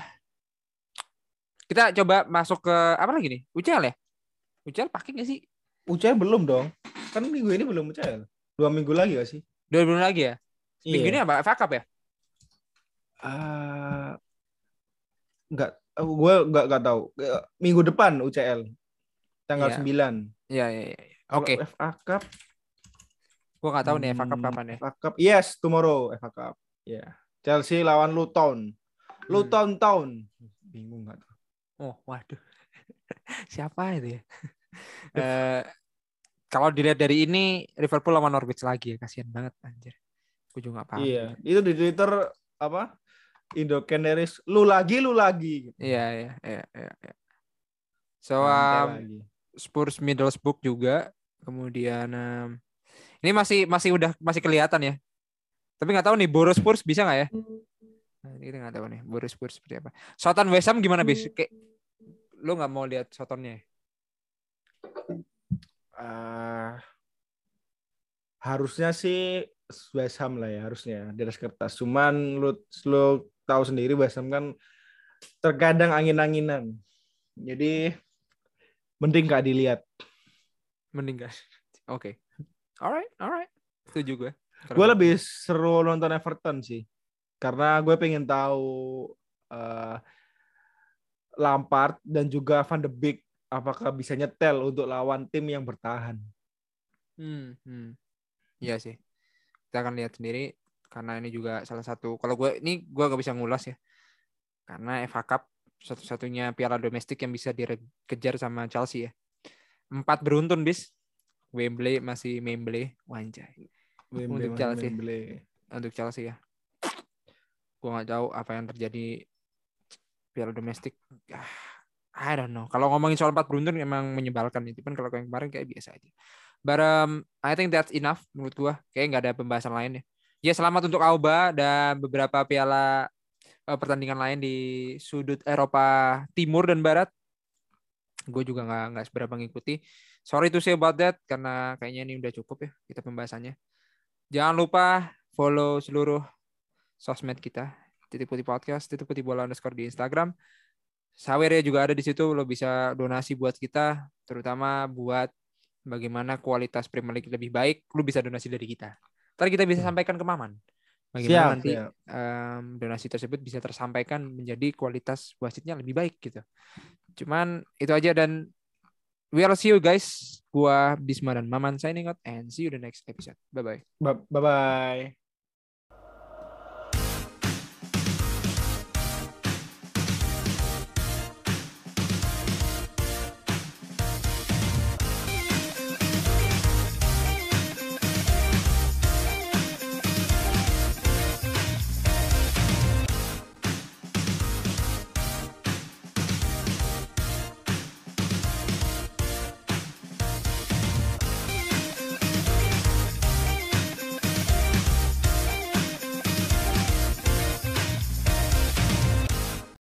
kita coba masuk ke apa lagi nih? UCL ya? UCL pakai nggak sih? UCL belum dong. Kan minggu ini belum UCL. Dua minggu lagi gak sih? Dua bulan lagi ya? Minggu ini Iya. apa? FA Cup ya? Ah, nggak, gue nggak nggak tahu. Eh, Minggu depan UCL tanggal Iya. 9. Iya, iya, iya. Oke, FA Cup. Gua nggak tahu nih FA Cup hmm, kapan ya. FA Cup. Yes, tomorrow FA Cup. Ya. Chelsea lawan Luton. Hmm. Luton Town. Bingung nggak tuh? Oh, waduh. Siapa itu ya? Eh, kalau dilihat dari ini Liverpool lawan Norwich lagi ya, kasihan banget anjir. Gue juga nggak paham. Iya, itu di Twitter apa? Indo Canaries, lu lagi, lu lagi. Iya, iya, iya, iya. iya. So, um. Spurs Middlesbrough juga. Kemudian um, ini masih masih udah masih kelihatan ya. Tapi nggak tahu nih Boros Spurs bisa nggak ya? Nah, ini kita nggak tahu nih Boros Spurs seperti apa. Soton West Ham gimana bis? Kayak lu nggak mau lihat Sotonnya? ya? Eh, harusnya sih West Ham lah ya harusnya di atas kertas. Cuman lu lu tahu sendiri West Ham kan terkadang angin-anginan. Jadi mending gak dilihat. Mending gak? Oke. Alright, alright. Setuju gue. Gue lebih seru nonton Everton sih. Karena gue pengen tahu eh, Lampard dan juga Van de Beek apakah bisa nyetel untuk lawan tim yang bertahan. Hmm, hmm. Iya sih. Kita akan lihat sendiri karena ini juga salah satu. Kalau gue ini gue gak bisa ngulas ya. Karena FA Cup satu-satunya piala domestik yang bisa dikejar sama Chelsea ya. Empat beruntun bis. Wembley masih Wembley. Wembley, Untuk Chelsea. Wembley. Untuk Chelsea ya. Gue nggak tahu apa yang terjadi piala domestik. Ah, I don't know. Kalau ngomongin soal empat beruntun emang menyebalkan itu kan kalau yang kemarin kayak biasa aja. But um, I think that's enough menurut gua. Kayak nggak ada pembahasan lain ya. Ya selamat untuk Auba dan beberapa piala eh, pertandingan lain di sudut Eropa Timur dan Barat. Gue juga nggak nggak seberapa ngikuti. Sorry to say about that karena kayaknya ini udah cukup ya kita pembahasannya. Jangan lupa follow seluruh sosmed kita. Titik Putih Podcast, Titik Putih Bola underscore di Instagram. Saweria juga ada di situ. Lo bisa donasi buat kita, terutama buat bagaimana kualitas Premier League lebih baik. Lo bisa donasi dari kita. Ntar kita bisa sampaikan ke Maman. Bagaimana Siap, nanti siap. em, donasi tersebut bisa tersampaikan menjadi kualitas wasitnya lebih baik gitu. Cuman itu aja dan we'll see you guys. Gua Bisma dan Maman signing out and see you the next episode. Bye bye. Bye bye.